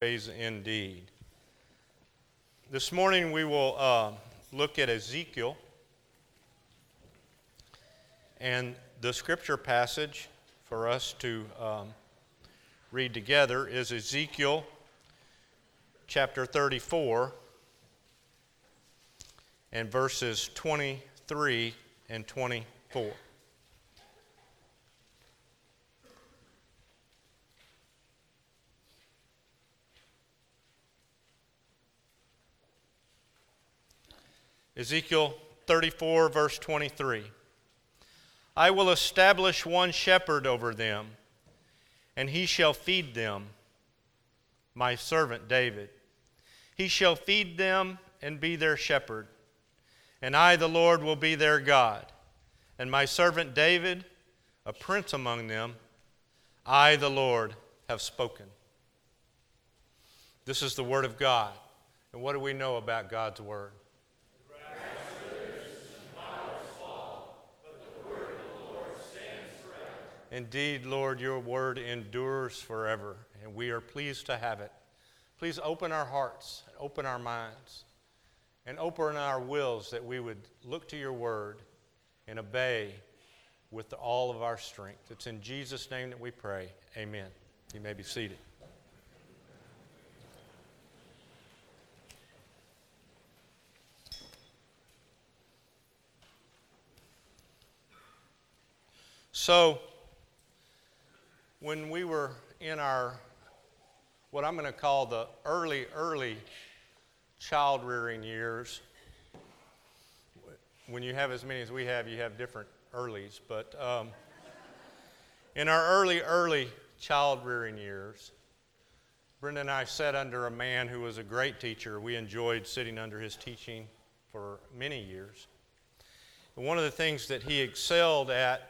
praise indeed. This morning we will uh, look at Ezekiel. And the scripture passage for us to um, read together is Ezekiel chapter 34 and verses 23 and 24. Ezekiel 34, verse 23. I will establish one shepherd over them, and he shall feed them, my servant David. He shall feed them and be their shepherd. And I, the Lord, will be their God. And my servant David, a prince among them, I, the Lord, have spoken. This is the word of God. And what do we know about God's word? Indeed, Lord, your word endures forever, and we are pleased to have it. Please open our hearts, open our minds, and open our wills that we would look to your word and obey with all of our strength. It's in Jesus' name that we pray. Amen. You may be seated. So, when we were in our, what I'm going to call the early, early child rearing years, when you have as many as we have, you have different earlies. But um, in our early, early child rearing years, Brenda and I sat under a man who was a great teacher. We enjoyed sitting under his teaching for many years. And one of the things that he excelled at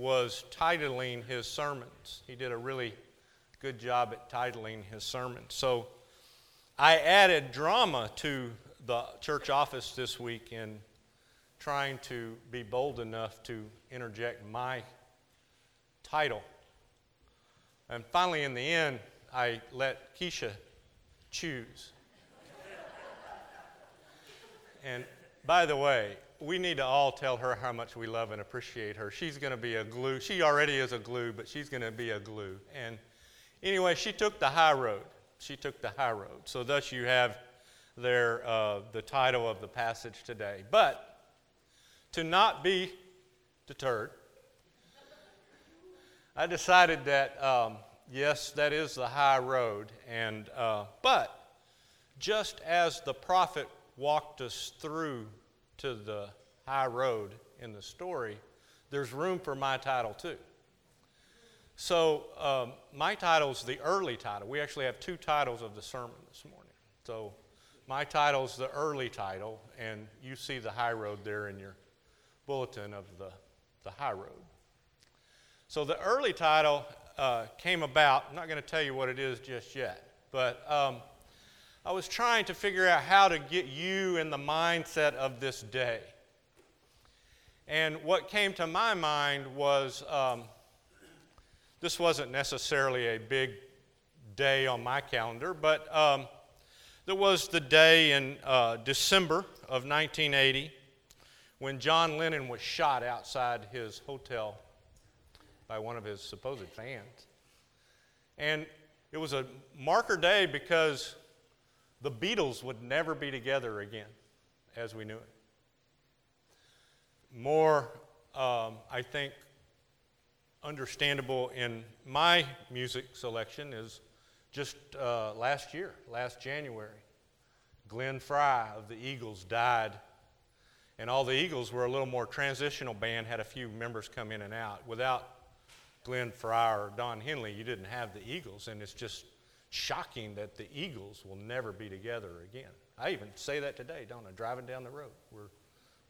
was titling his sermons. He did a really good job at titling his sermons. So I added drama to the church office this week in trying to be bold enough to interject my title. And finally, in the end, I let Keisha choose. and by the way, we need to all tell her how much we love and appreciate her. She's going to be a glue. She already is a glue, but she's going to be a glue. And anyway, she took the high road. She took the high road. So thus you have there uh, the title of the passage today. But to not be deterred, I decided that um, yes, that is the high road. And uh, but just as the prophet walked us through to the high road in the story, there's room for my title too. So, um, my title is the early title. We actually have two titles of the sermon this morning. So, my title is the early title, and you see the high road there in your bulletin of the, the high road. So, the early title uh, came about. I'm not going to tell you what it is just yet, but um, I was trying to figure out how to get you in the mindset of this day. And what came to my mind was um, this wasn't necessarily a big day on my calendar, but um, there was the day in uh, December of 1980 when John Lennon was shot outside his hotel by one of his supposed fans. And it was a marker day because the Beatles would never be together again as we knew it. More, um, I think, understandable in my music selection is just uh, last year, last January. Glenn Frey of the Eagles died, and all the Eagles were a little more transitional band, had a few members come in and out. Without Glenn Frey or Don Henley, you didn't have the Eagles, and it's just shocking that the Eagles will never be together again. I even say that today, don't I? Driving down the road. We're,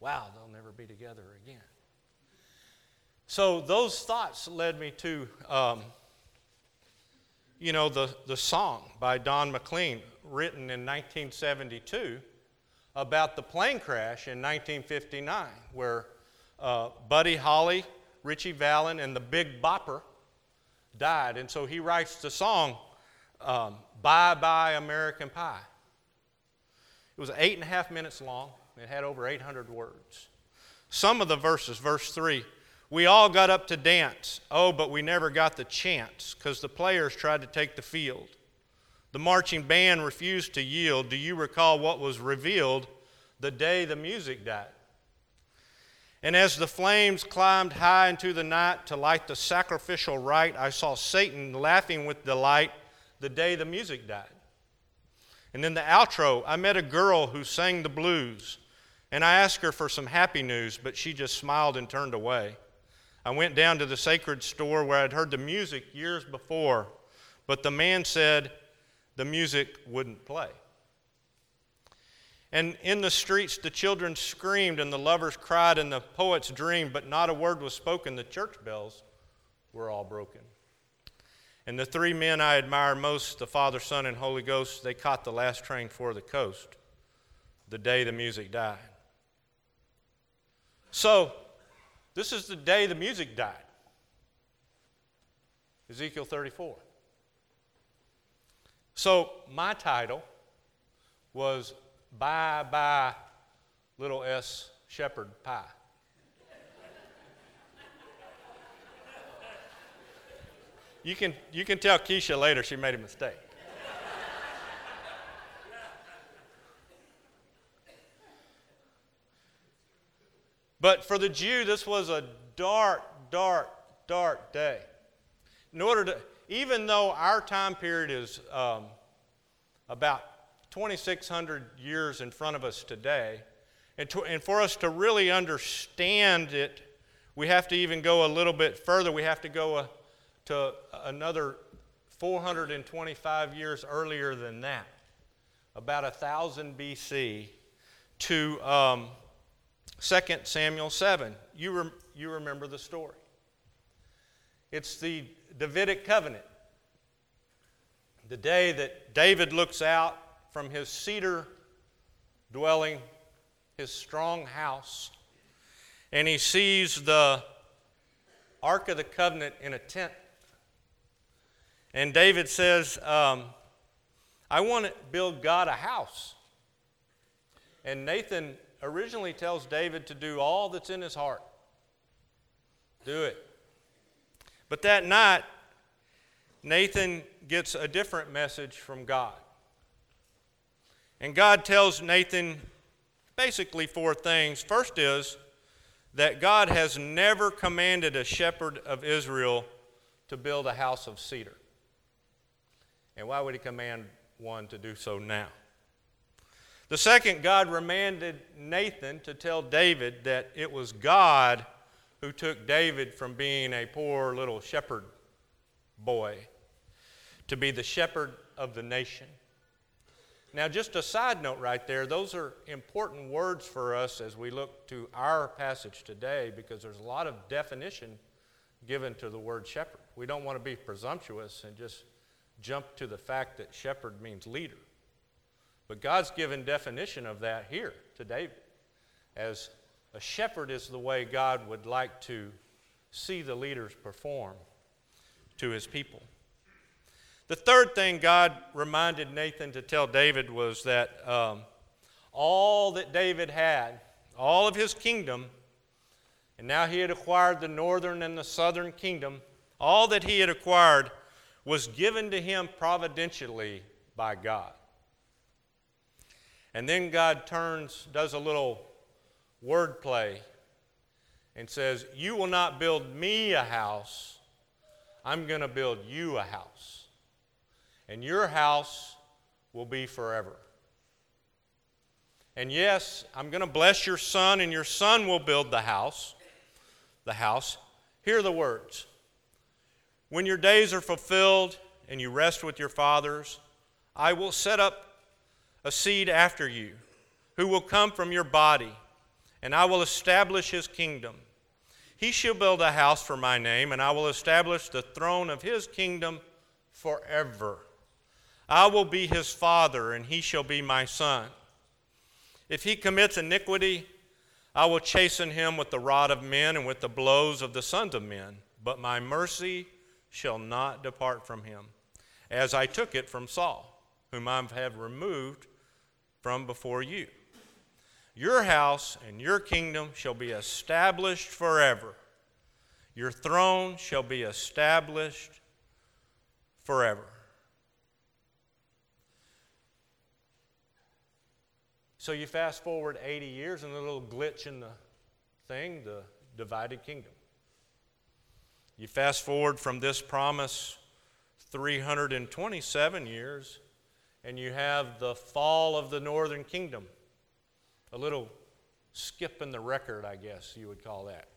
wow, they'll never be together again. So those thoughts led me to, um, you know, the, the song by Don McLean, written in 1972 about the plane crash in 1959, where uh, Buddy Holly, Ritchie Valens, and the Big Bopper died. And so he writes the song um, Bye Bye American Pie. It was eight and a half minutes long. It had over 800 words. Some of the verses, verse 3, we all got up to dance. Oh, but we never got the chance because the players tried to take the field. The marching band refused to yield. Do you recall what was revealed the day the music died? And as the flames climbed high into the night to light the sacrificial rite, I saw Satan laughing with delight the day the music died. And in the outro, I met a girl who sang the blues, and I asked her for some happy news, but she just smiled and turned away. I went down to the sacred store where I'd heard the music years before, but the man said the music wouldn't play. And in the streets, the children screamed, and the lovers cried, and the poets dreamed, but not a word was spoken. The church bells were all broken. And the three men I admire most, the Father, Son, and Holy Ghost, they caught the last train for the coast the day the music died. So, this is the day the music died. Ezekiel 34. So, my title was Bye Bye Little S Shepherd Pie. You can, you can tell Keisha later she made a mistake. but for the Jew, this was a dark, dark, dark day. In order to, even though our time period is um, about 2,600 years in front of us today, and, to, and for us to really understand it, we have to even go a little bit further. We have to go a, to another 425 years earlier than that, about 1000 BC, to um, 2 Samuel 7. You, rem- you remember the story. It's the Davidic covenant. The day that David looks out from his cedar dwelling, his strong house, and he sees the Ark of the Covenant in a tent and David says, um, I want to build God a house. And Nathan originally tells David to do all that's in his heart. Do it. But that night, Nathan gets a different message from God. And God tells Nathan basically four things. First is that God has never commanded a shepherd of Israel to build a house of cedar. And why would he command one to do so now? The second, God remanded Nathan to tell David that it was God who took David from being a poor little shepherd boy to be the shepherd of the nation. Now, just a side note right there, those are important words for us as we look to our passage today because there's a lot of definition given to the word shepherd. We don't want to be presumptuous and just jump to the fact that shepherd means leader. But God's given definition of that here to David as a shepherd is the way God would like to see the leaders perform to his people. The third thing God reminded Nathan to tell David was that um, all that David had, all of his kingdom, and now he had acquired the northern and the southern kingdom, all that he had acquired was given to him providentially by God. And then God turns, does a little wordplay, and says, You will not build me a house, I'm going to build you a house. And your house will be forever. And yes, I'm going to bless your son, and your son will build the house. The house. Hear the words when your days are fulfilled and you rest with your fathers, I will set up a seed after you who will come from your body, and I will establish his kingdom. He shall build a house for my name, and I will establish the throne of his kingdom forever. I will be his father, and he shall be my son. If he commits iniquity, I will chasten him with the rod of men and with the blows of the sons of men. But my mercy shall not depart from him, as I took it from Saul, whom I have removed from before you. Your house and your kingdom shall be established forever. Your throne shall be established forever. So you fast forward 80 years and a little glitch in the thing, the divided kingdom. You fast forward from this promise 327 years, and you have the fall of the northern kingdom. A little skip in the record, I guess you would call that.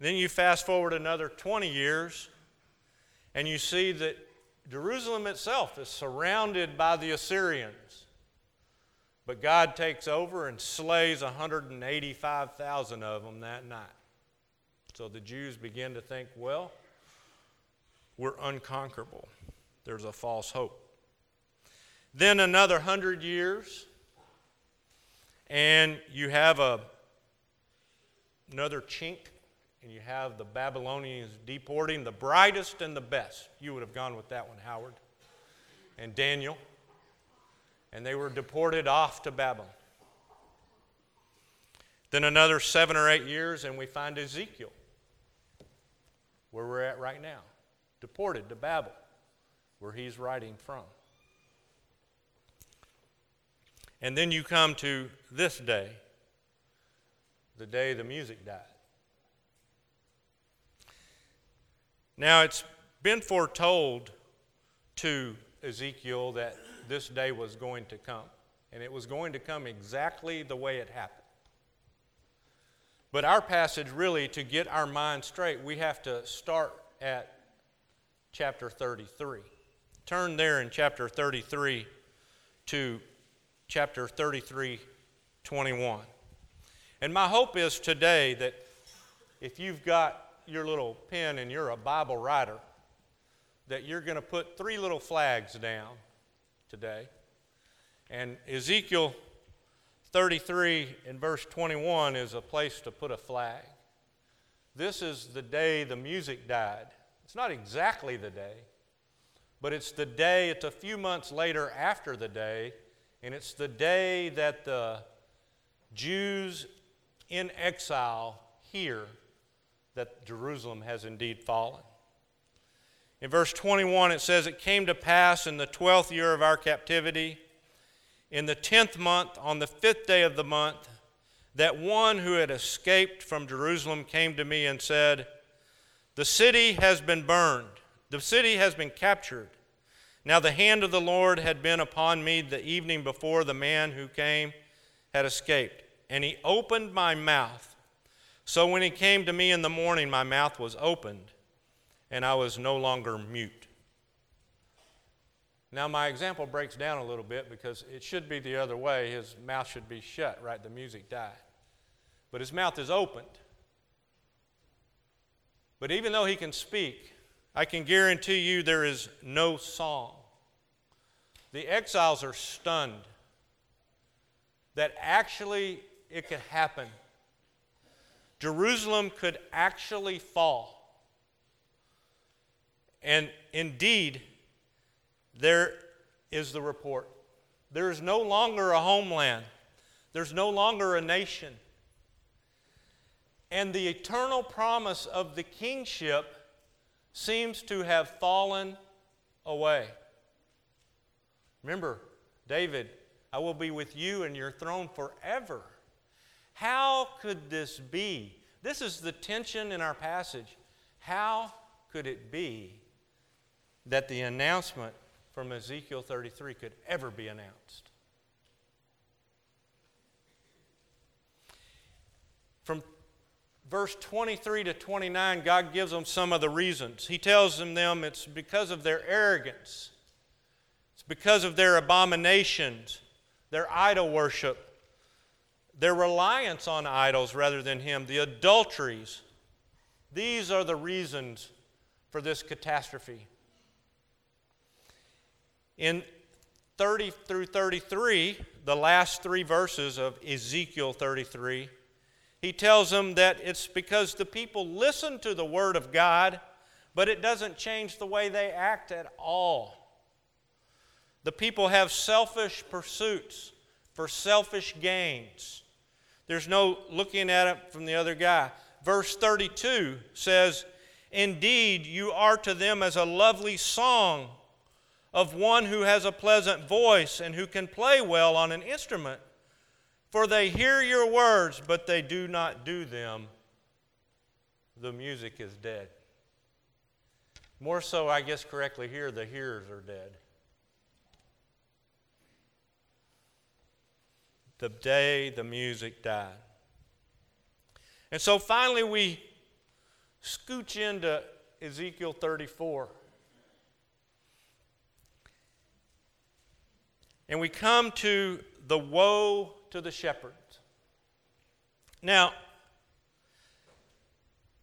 Then you fast forward another 20 years, and you see that Jerusalem itself is surrounded by the Assyrians. But God takes over and slays 185,000 of them that night. So the Jews begin to think, well, we're unconquerable. There's a false hope. Then another hundred years, and you have a, another chink, and you have the Babylonians deporting the brightest and the best. You would have gone with that one, Howard. And Daniel and they were deported off to Babylon. Then another seven or eight years, and we find Ezekiel, where we're at right now, deported to Babel, where he's writing from. And then you come to this day, the day the music died. Now, it's been foretold to Ezekiel that this day was going to come, and it was going to come exactly the way it happened. But our passage, really, to get our mind straight, we have to start at chapter 33. Turn there in chapter 33 to chapter 33, 21. And my hope is today that if you've got your little pen and you're a Bible writer, that you're going to put three little flags down today. And Ezekiel 33 in verse 21 is a place to put a flag. This is the day the music died. It's not exactly the day, but it's the day, it's a few months later after the day, and it's the day that the Jews in exile hear that Jerusalem has indeed fallen. In verse 21, it says, It came to pass in the twelfth year of our captivity, in the tenth month, on the fifth day of the month, that one who had escaped from Jerusalem came to me and said, The city has been burned, the city has been captured. Now the hand of the Lord had been upon me the evening before the man who came had escaped, and he opened my mouth. So when he came to me in the morning, my mouth was opened and I was no longer mute. Now, my example breaks down a little bit because it should be the other way. His mouth should be shut, right? The music died. But his mouth is opened. But even though he can speak, I can guarantee you there is no song. The exiles are stunned that actually it could happen. Jerusalem could actually fall. And indeed, there is the report. There is no longer a homeland, there's no longer a nation. And the eternal promise of the kingship seems to have fallen away. Remember, David, I will be with you and your throne forever. How could this be? This is the tension in our passage. How could it be that the announcement from Ezekiel 33 could ever be announced. From verse 23 to 29, God gives them some of the reasons. He tells them, them it's because of their arrogance, it's because of their abominations, their idol worship, their reliance on idols rather than Him, the adulteries. These are the reasons for this catastrophe. In 30 through 33, the last three verses of Ezekiel 33, he tells them that it's because the people listen to the word of God, but it doesn't change the way they act at all. The people have selfish pursuits for selfish gains. There's no looking at it from the other guy. Verse 32 says, Indeed, you are to them as a lovely song of one who has a pleasant voice and who can play well on an instrument. For they hear your words, but they do not do them. The music is dead. More so, I guess correctly here, the hearers are dead. The day the music died. And so finally, we scooch into Ezekiel 34. And we come to the woe to the shepherds. Now,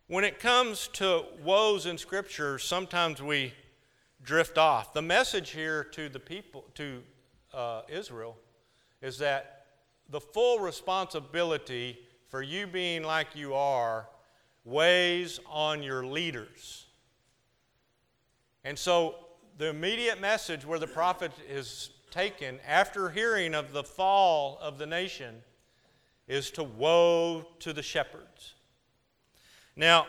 when it comes to woes in Scripture, sometimes we drift off. The message here to the people, to uh, Israel, is that the full responsibility for you being like you are weighs on your leaders. And so the immediate message where the prophet is taken after hearing of the fall of the nation is to woe to the shepherds. Now,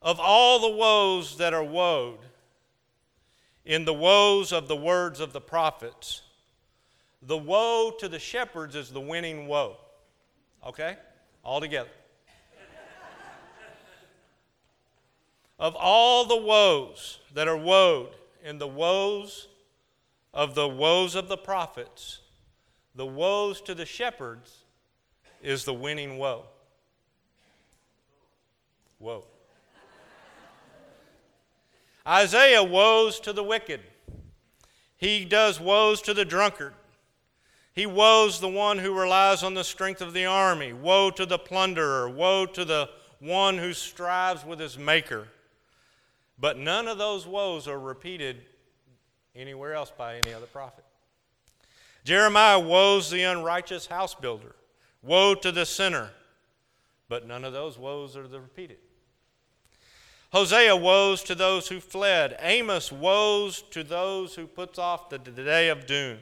of all the woes that are woed, in the woes of the words of the prophets, the woe to the shepherds is the winning woe. Okay? All together. of all the woes that are woed in the woes of the woes of the prophets, the woes to the shepherds is the winning woe. Woe. Isaiah woes to the wicked. He does woes to the drunkard. He woes the one who relies on the strength of the army. Woe to the plunderer. Woe to the one who strives with his maker. But none of those woes are repeated anywhere else by any other prophet. Jeremiah woes the unrighteous house builder. Woe to the sinner. But none of those woes are repeated. Hosea woes to those who fled. Amos woes to those who puts off the day of doom.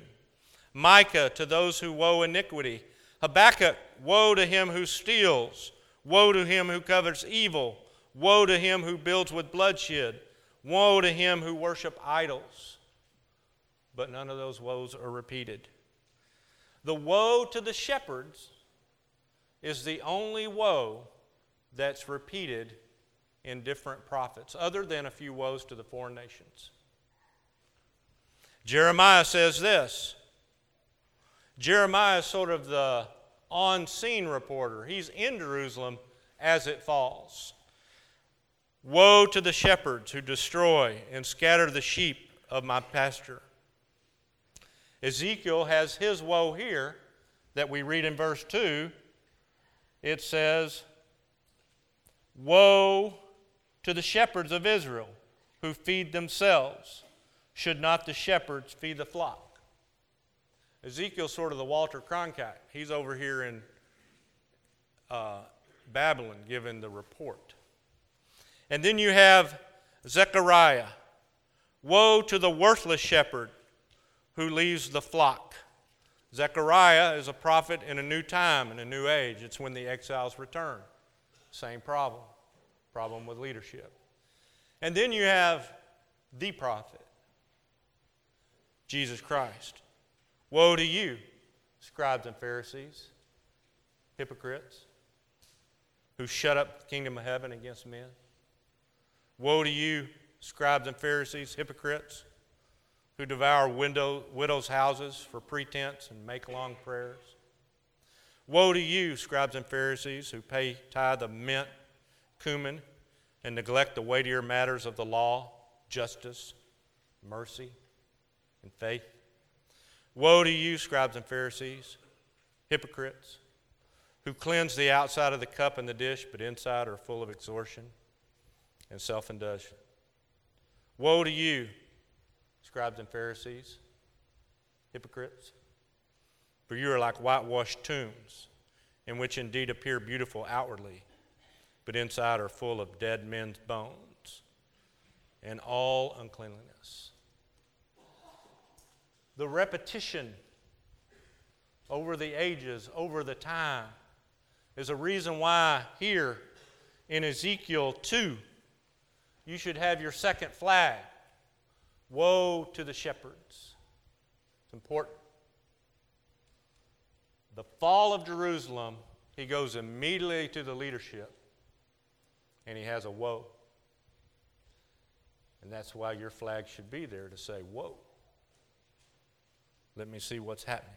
Micah to those who woe iniquity. Habakkuk, woe to him who steals. Woe to him who covers evil. Woe to him who builds with bloodshed. Woe to him who worship idols. But none of those woes are repeated. The woe to the shepherds is the only woe that's repeated in different prophets, other than a few woes to the foreign nations. Jeremiah says this Jeremiah is sort of the on scene reporter. He's in Jerusalem as it falls. Woe to the shepherds who destroy and scatter the sheep of my pasture. Ezekiel has his woe here that we read in verse 2. It says, Woe to the shepherds of Israel who feed themselves. Should not the shepherds feed the flock? Ezekiel's sort of the Walter Cronkite. He's over here in uh, Babylon giving the report. And then you have Zechariah. Woe to the worthless shepherd who leaves the flock. Zechariah is a prophet in a new time, in a new age. It's when the exiles return. Same problem problem with leadership. And then you have the prophet, Jesus Christ. Woe to you, scribes and Pharisees, hypocrites, who shut up the kingdom of heaven against men. Woe to you, scribes and Pharisees, hypocrites, who devour window, widows' houses for pretense and make long prayers. Woe to you, scribes and Pharisees, who pay tithe of mint cumin, and neglect the weightier matters of the law, justice, mercy, and faith. Woe to you, scribes and Pharisees, hypocrites, who cleanse the outside of the cup and the dish, but inside are full of extortion and self indulgence. Woe to you, scribes and Pharisees, hypocrites, for you are like whitewashed tombs, in which indeed appear beautiful outwardly but inside are full of dead men's bones and all uncleanliness. The repetition over the ages, over the time, is a reason why here in Ezekiel 2, you should have your second flag. Woe to the shepherds. It's important. The fall of Jerusalem, he goes immediately to the leadership and he has a woe. And that's why your flag should be there to say, Whoa. Let me see what's happening.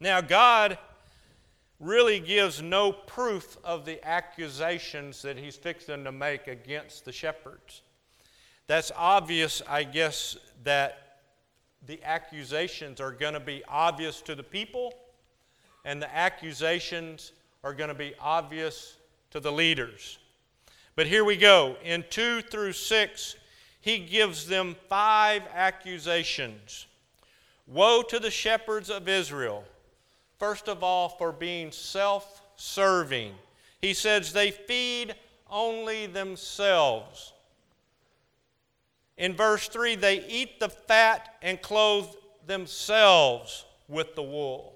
Now, God really gives no proof of the accusations that he's fixing to make against the shepherds. That's obvious, I guess, that the accusations are going to be obvious to the people, and the accusations are going to be obvious to the leaders. But here we go. In 2 through 6, he gives them five accusations. Woe to the shepherds of Israel, first of all, for being self serving. He says they feed only themselves. In verse 3, they eat the fat and clothe themselves with the wool.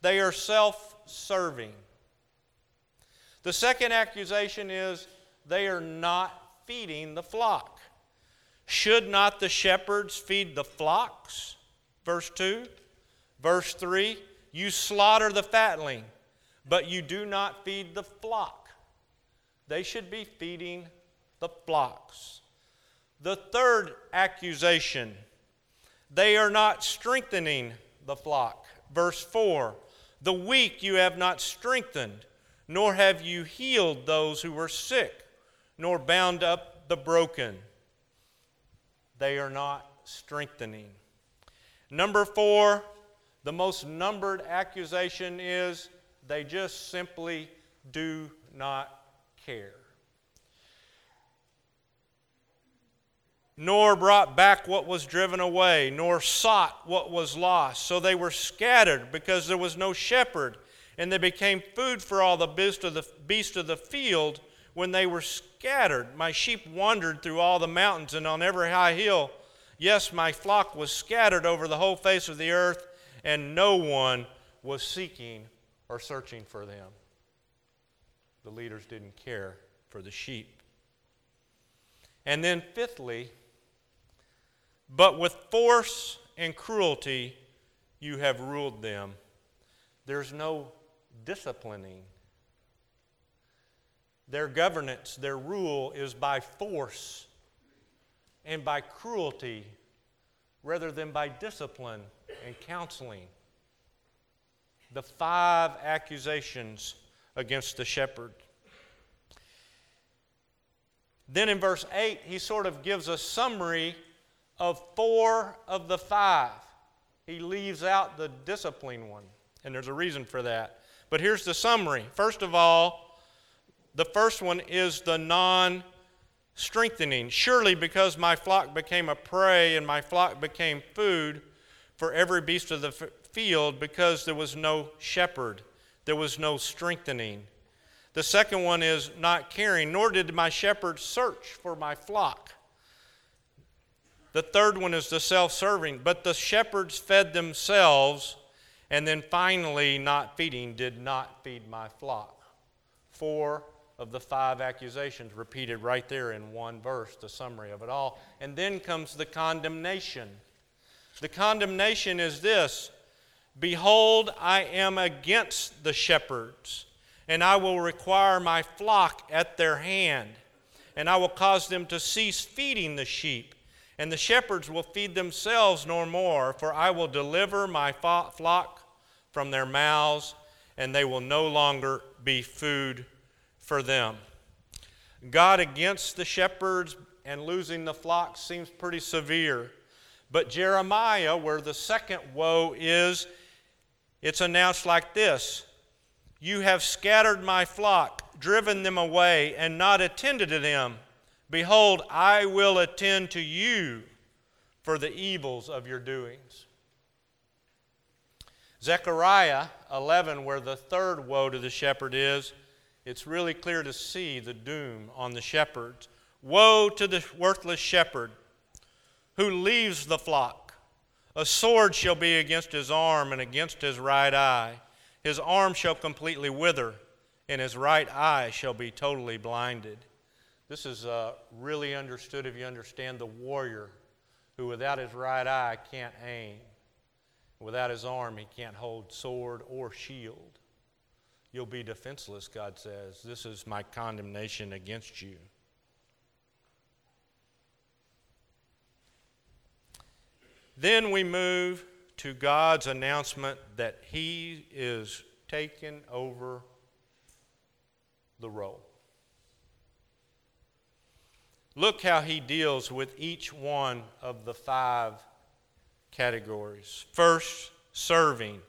They are self serving. The second accusation is they are not feeding the flock. Should not the shepherds feed the flocks? Verse 2. Verse 3 You slaughter the fatling, but you do not feed the flock. They should be feeding the flocks. The third accusation they are not strengthening the flock. Verse 4 The weak you have not strengthened, nor have you healed those who were sick, nor bound up the broken. They are not strengthening. Number four, the most numbered accusation is they just simply do not care. Nor brought back what was driven away, nor sought what was lost. So they were scattered because there was no shepherd, and they became food for all the beasts of the, beast of the field when they were scattered. My sheep wandered through all the mountains and on every high hill. Yes, my flock was scattered over the whole face of the earth, and no one was seeking or searching for them. The leaders didn't care for the sheep. And then, fifthly, but with force and cruelty you have ruled them. There's no disciplining. Their governance, their rule is by force and by cruelty rather than by discipline and counseling. The five accusations against the shepherd. Then in verse 8, he sort of gives a summary of four of the five. He leaves out the discipline one, and there's a reason for that. But here's the summary. First of all, the first one is the non strengthening. Surely, because my flock became a prey and my flock became food for every beast of the field, because there was no shepherd, there was no strengthening. The second one is not caring, nor did my shepherd search for my flock. The third one is the self serving. But the shepherds fed themselves, and then finally, not feeding, did not feed my flock. Four of the five accusations repeated right there in one verse, the summary of it all. And then comes the condemnation. The condemnation is this Behold, I am against the shepherds, and I will require my flock at their hand, and I will cause them to cease feeding the sheep and the shepherds will feed themselves no more, for I will deliver my flock from their mouths, and they will no longer be food for them. God against the shepherds and losing the flock seems pretty severe. But Jeremiah, where the second woe is, it's announced like this You have scattered my flock, driven them away, and not attended to them. Behold, I will attend to you for the evils of your doings. Zechariah 11, where the third woe to the shepherd is, it's really clear to see the doom on the shepherds. Woe to the worthless shepherd who leaves the flock. A sword shall be against his arm and against his right eye. His arm shall completely wither, and his right eye shall be totally blinded. This is uh, really understood if you understand the warrior who, without his right eye, can't aim. Without his arm, he can't hold sword or shield. You'll be defenseless, God says. This is my condemnation against you. Then we move to God's announcement that He is taking over the role. Look how He deals with each one of the five categories. First, serving.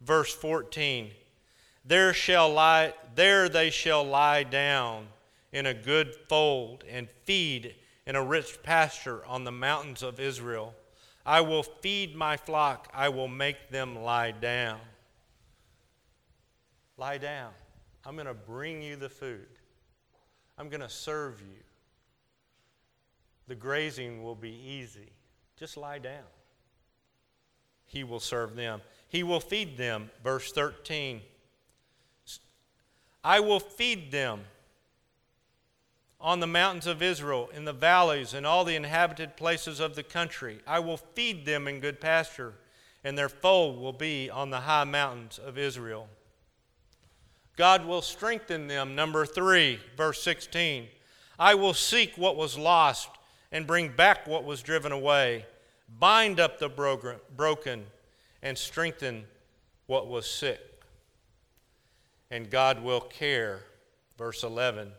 Verse 14 there shall lie there they shall lie down in a good fold and feed in a rich pasture on the mountains of Israel. I will feed my flock, I will make them lie down. Lie down. I'm going to bring you the food. I'm going to serve you. The grazing will be easy. Just lie down. He will serve them. He will feed them. Verse 13. I will feed them on the mountains of Israel, in the valleys, and all the inhabited places of the country. I will feed them in good pasture, and their fold will be on the high mountains of Israel. God will strengthen them. Number three, verse 16. I will seek what was lost and bring back what was driven away, bind up the broken, and strengthen what was sick and God will care. Verse 11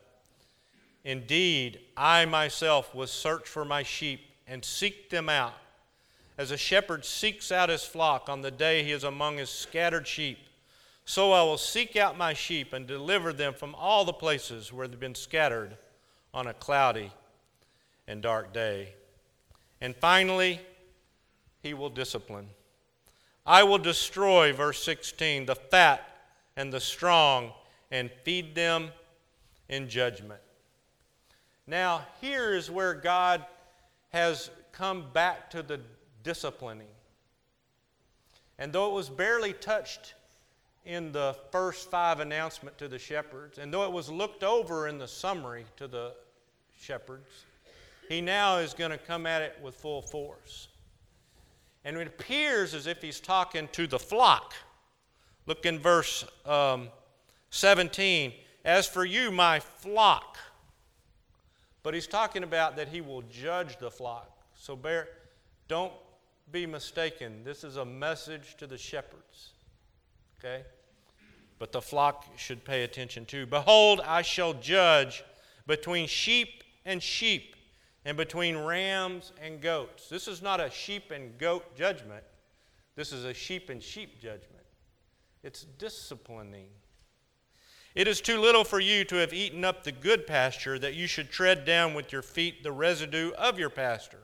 Indeed, I myself will search for my sheep and seek them out, as a shepherd seeks out his flock on the day he is among his scattered sheep. So I will seek out my sheep and deliver them from all the places where they've been scattered on a cloudy and dark day. And finally, he will discipline. I will destroy, verse 16, the fat and the strong and feed them in judgment. Now, here is where God has come back to the disciplining. And though it was barely touched in the first five announcement to the shepherds, and though it was looked over in the summary to the shepherds, he now is going to come at it with full force. And it appears as if he's talking to the flock Look in verse um, 17. As for you, my flock. But he's talking about that he will judge the flock. So bear, don't be mistaken. This is a message to the shepherds. Okay? But the flock should pay attention too. Behold, I shall judge between sheep and sheep, and between rams and goats. This is not a sheep and goat judgment. This is a sheep and sheep judgment. It's disciplining. It is too little for you to have eaten up the good pasture that you should tread down with your feet the residue of your pasture,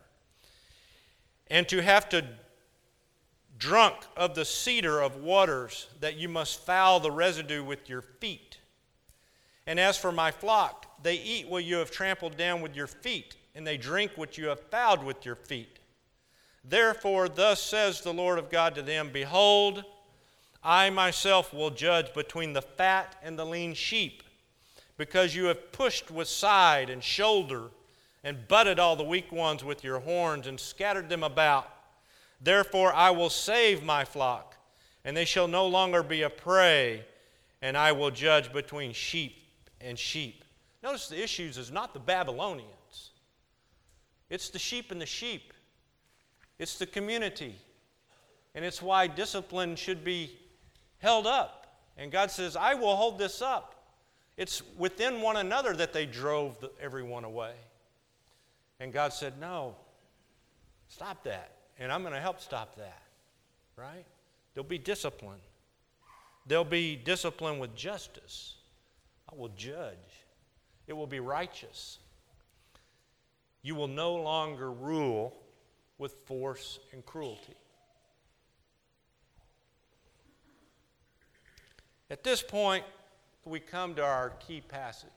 and to have to drunk of the cedar of waters that you must foul the residue with your feet. And as for my flock, they eat what you have trampled down with your feet, and they drink what you have fouled with your feet. Therefore, thus says the Lord of God to them Behold, I myself will judge between the fat and the lean sheep, because you have pushed with side and shoulder and butted all the weak ones with your horns and scattered them about. Therefore, I will save my flock, and they shall no longer be a prey, and I will judge between sheep and sheep. Notice the issues is not the Babylonians, it's the sheep and the sheep, it's the community. And it's why discipline should be held up. And God says, I will hold this up. It's within one another that they drove the, everyone away. And God said, No, stop that. And I'm going to help stop that. Right? There'll be discipline. There'll be discipline with justice. I will judge. It will be righteous. You will no longer rule with force and cruelty. At this point, we come to our key passage.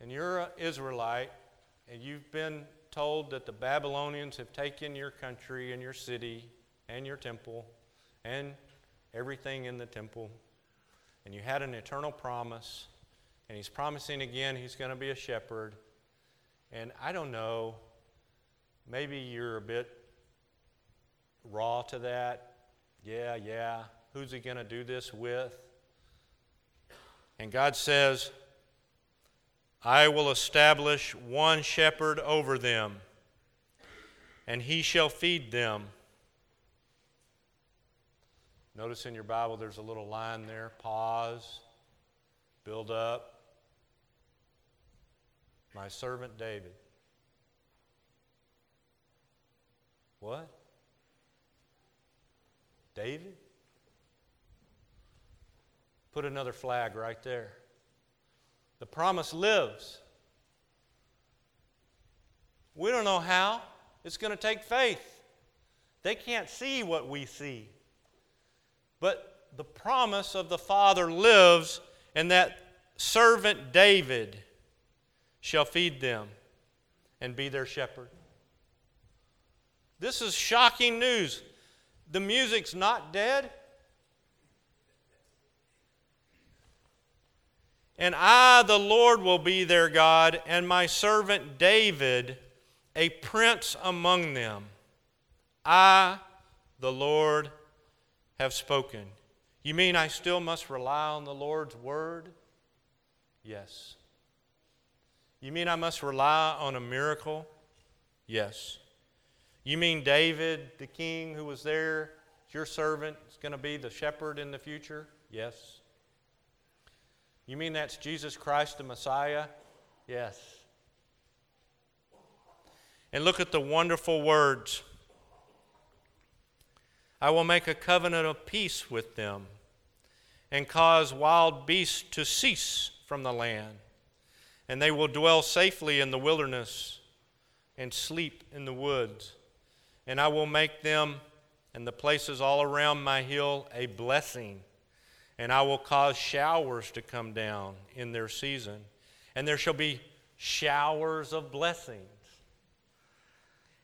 and you're an Israelite, and you've been told that the Babylonians have taken your country and your city and your temple and everything in the temple, and you had an eternal promise, and he's promising again he's going to be a shepherd. And I don't know, maybe you're a bit raw to that. Yeah, yeah. Who's he going to do this with? And God says, I will establish one shepherd over them, and he shall feed them. Notice in your Bible there's a little line there pause, build up. My servant David. What? David? Put another flag right there. The promise lives. We don't know how. It's going to take faith. They can't see what we see. But the promise of the Father lives, and that servant David shall feed them and be their shepherd. This is shocking news. The music's not dead. And I, the Lord, will be their God, and my servant David, a prince among them. I, the Lord, have spoken. You mean I still must rely on the Lord's word? Yes. You mean I must rely on a miracle? Yes. You mean David, the king who was there, your servant, is going to be the shepherd in the future? Yes. You mean that's Jesus Christ, the Messiah? Yes. And look at the wonderful words I will make a covenant of peace with them and cause wild beasts to cease from the land, and they will dwell safely in the wilderness and sleep in the woods. And I will make them and the places all around my hill a blessing and I will cause showers to come down in their season, and there shall be showers of blessings.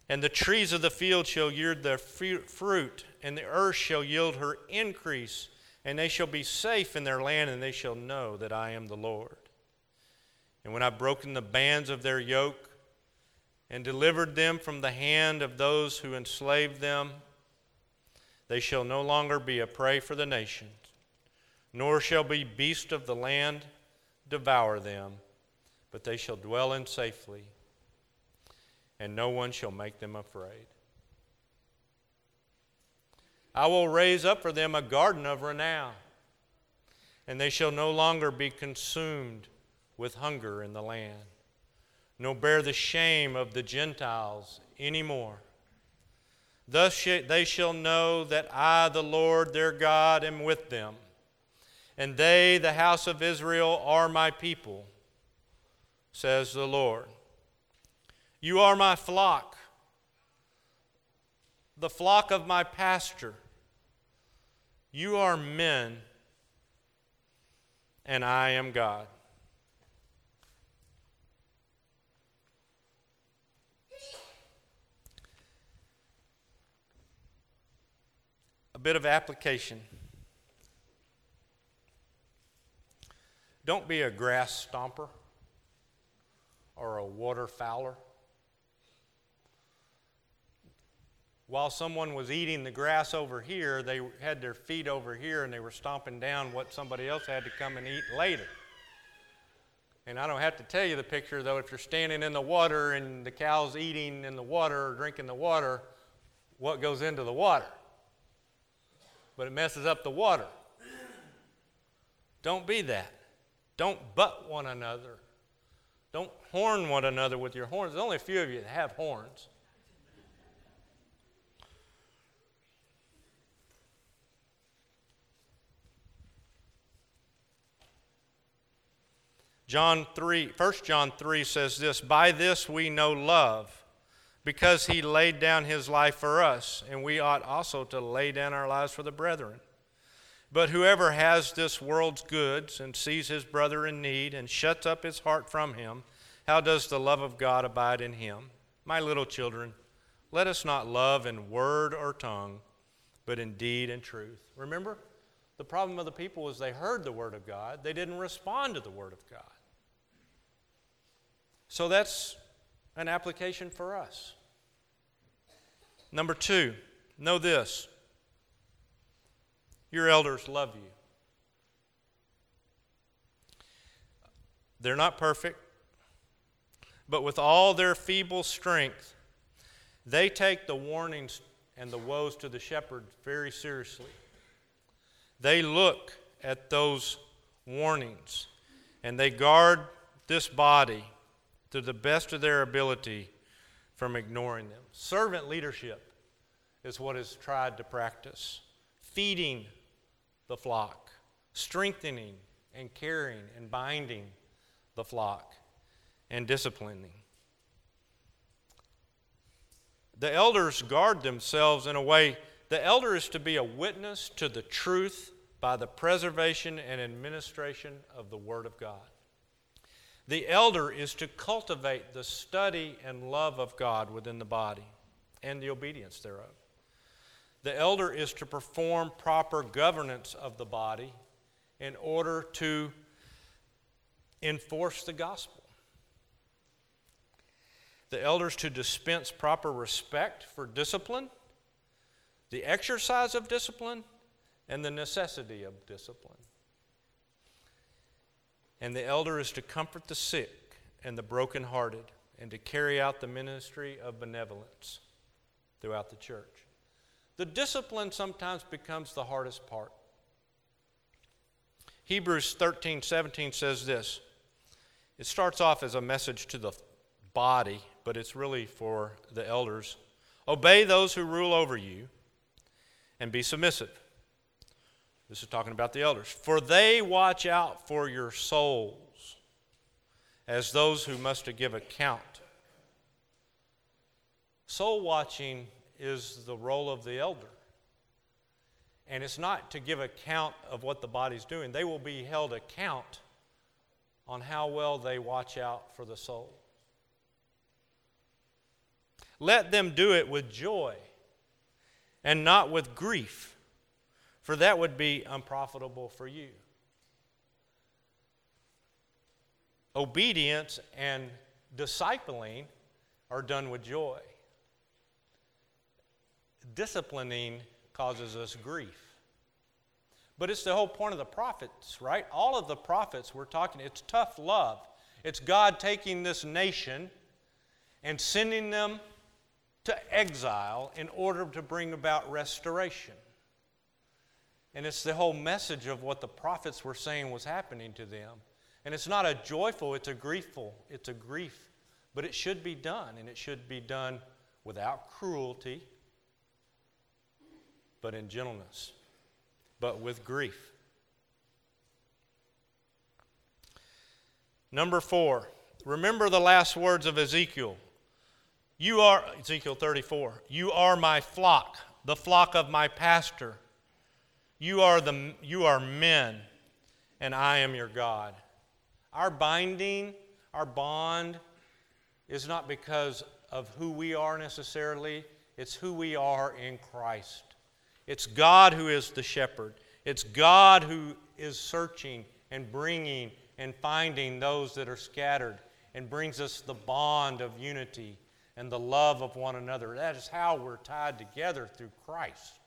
And the trees of the field shall yield their fruit, and the earth shall yield her increase, and they shall be safe in their land, and they shall know that I am the Lord. And when I've broken the bands of their yoke, and delivered them from the hand of those who enslaved them, they shall no longer be a prey for the nations nor shall be beast of the land devour them, but they shall dwell in safely, and no one shall make them afraid. I will raise up for them a garden of renown, and they shall no longer be consumed with hunger in the land, nor bear the shame of the Gentiles any more. Thus they shall know that I, the Lord their God, am with them and they, the house of Israel, are my people, says the Lord. You are my flock, the flock of my pasture. You are men, and I am God. Bit of application. Don't be a grass stomper or a water fouler. While someone was eating the grass over here, they had their feet over here and they were stomping down what somebody else had to come and eat later. And I don't have to tell you the picture, though, if you're standing in the water and the cow's eating in the water or drinking the water, what goes into the water? But it messes up the water. Don't be that. Don't butt one another. Don't horn one another with your horns. There's only a few of you that have horns. John 3, 1 John 3 says this By this we know love, because he laid down his life for us, and we ought also to lay down our lives for the brethren. But whoever has this world's goods and sees his brother in need and shuts up his heart from him, how does the love of God abide in him? My little children, let us not love in word or tongue, but in deed and truth. Remember, the problem of the people was they heard the word of God, they didn't respond to the word of God. So that's an application for us. Number two, know this your elders love you. They're not perfect, but with all their feeble strength, they take the warnings and the woes to the shepherd very seriously. They look at those warnings and they guard this body to the best of their ability from ignoring them. Servant leadership is what is tried to practice feeding the flock, strengthening and caring and binding the flock, and disciplining. The elders guard themselves in a way, the elder is to be a witness to the truth by the preservation and administration of the Word of God. The elder is to cultivate the study and love of God within the body and the obedience thereof. The elder is to perform proper governance of the body in order to enforce the gospel. The elders to dispense proper respect for discipline, the exercise of discipline, and the necessity of discipline. And the elder is to comfort the sick and the brokenhearted and to carry out the ministry of benevolence throughout the church. The discipline sometimes becomes the hardest part. Hebrews 13 17 says this. It starts off as a message to the body, but it's really for the elders. Obey those who rule over you and be submissive this is talking about the elders. For they watch out for your souls as those who must give account. Soul watching is the role of the elder. And it's not to give account of what the body's doing. They will be held account on how well they watch out for the soul. Let them do it with joy and not with grief for that would be unprofitable for you. Obedience and discipling are done with joy. Disciplining causes us grief. But it's the whole point of the prophets, right? All of the prophets we're talking, it's tough love. It's God taking this nation and sending them to exile in order to bring about restoration. And it's the whole message of what the prophets were saying was happening to them. And it's not a joyful, it's a griefful, it's a grief. But it should be done, and it should be done without cruelty, but in gentleness, but with grief. Number four, remember the last words of Ezekiel. You are, Ezekiel 34, you are my flock, the flock of my pastor. You are, the, you are men, and I am your God. Our binding, our bond, is not because of who we are necessarily, it's who we are in Christ. It's God who is the shepherd, it's God who is searching and bringing and finding those that are scattered and brings us the bond of unity and the love of one another. That is how we're tied together through Christ.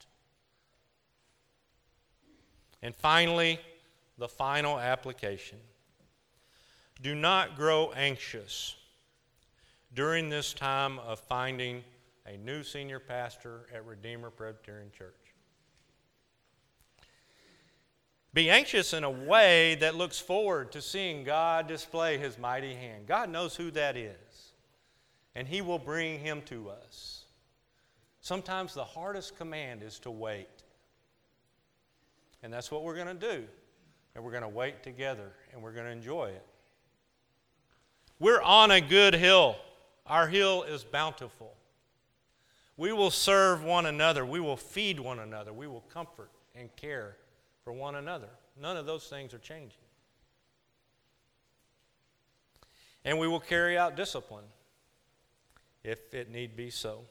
And finally, the final application. Do not grow anxious during this time of finding a new senior pastor at Redeemer Presbyterian Church. Be anxious in a way that looks forward to seeing God display his mighty hand. God knows who that is, and he will bring him to us. Sometimes the hardest command is to wait. And that's what we're going to do. And we're going to wait together and we're going to enjoy it. We're on a good hill. Our hill is bountiful. We will serve one another. We will feed one another. We will comfort and care for one another. None of those things are changing. And we will carry out discipline if it need be so.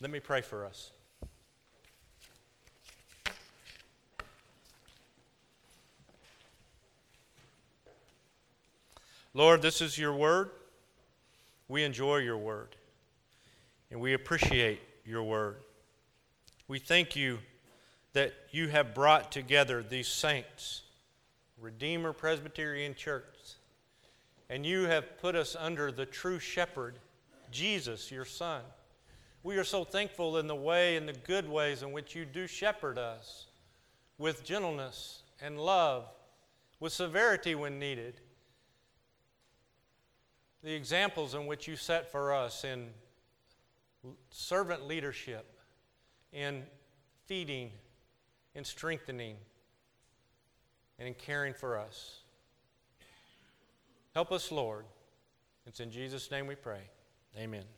Let me pray for us. Lord, this is your word. We enjoy your word, and we appreciate your word. We thank you that you have brought together these saints, Redeemer Presbyterian Church, and you have put us under the true shepherd, Jesus, your Son. We are so thankful in the way, in the good ways in which you do shepherd us with gentleness and love, with severity when needed. The examples in which you set for us in servant leadership, in feeding, in strengthening, and in caring for us. Help us, Lord. It's in Jesus' name we pray. Amen.